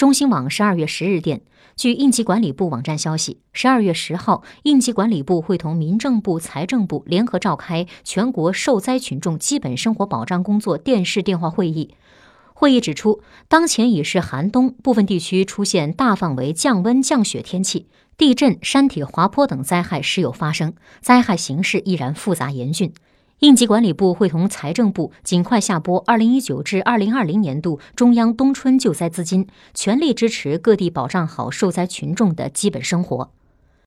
中新网十二月十日电，据应急管理部网站消息，十二月十号，应急管理部会同民政部、财政部联合召开全国受灾群众基本生活保障工作电视电话会议。会议指出，当前已是寒冬，部分地区出现大范围降温降雪天气，地震、山体滑坡等灾害时有发生，灾害形势依然复杂严峻。应急管理部会同财政部尽快下拨二零一九至二零二零年度中央冬春救灾资金，全力支持各地保障好受灾群众的基本生活。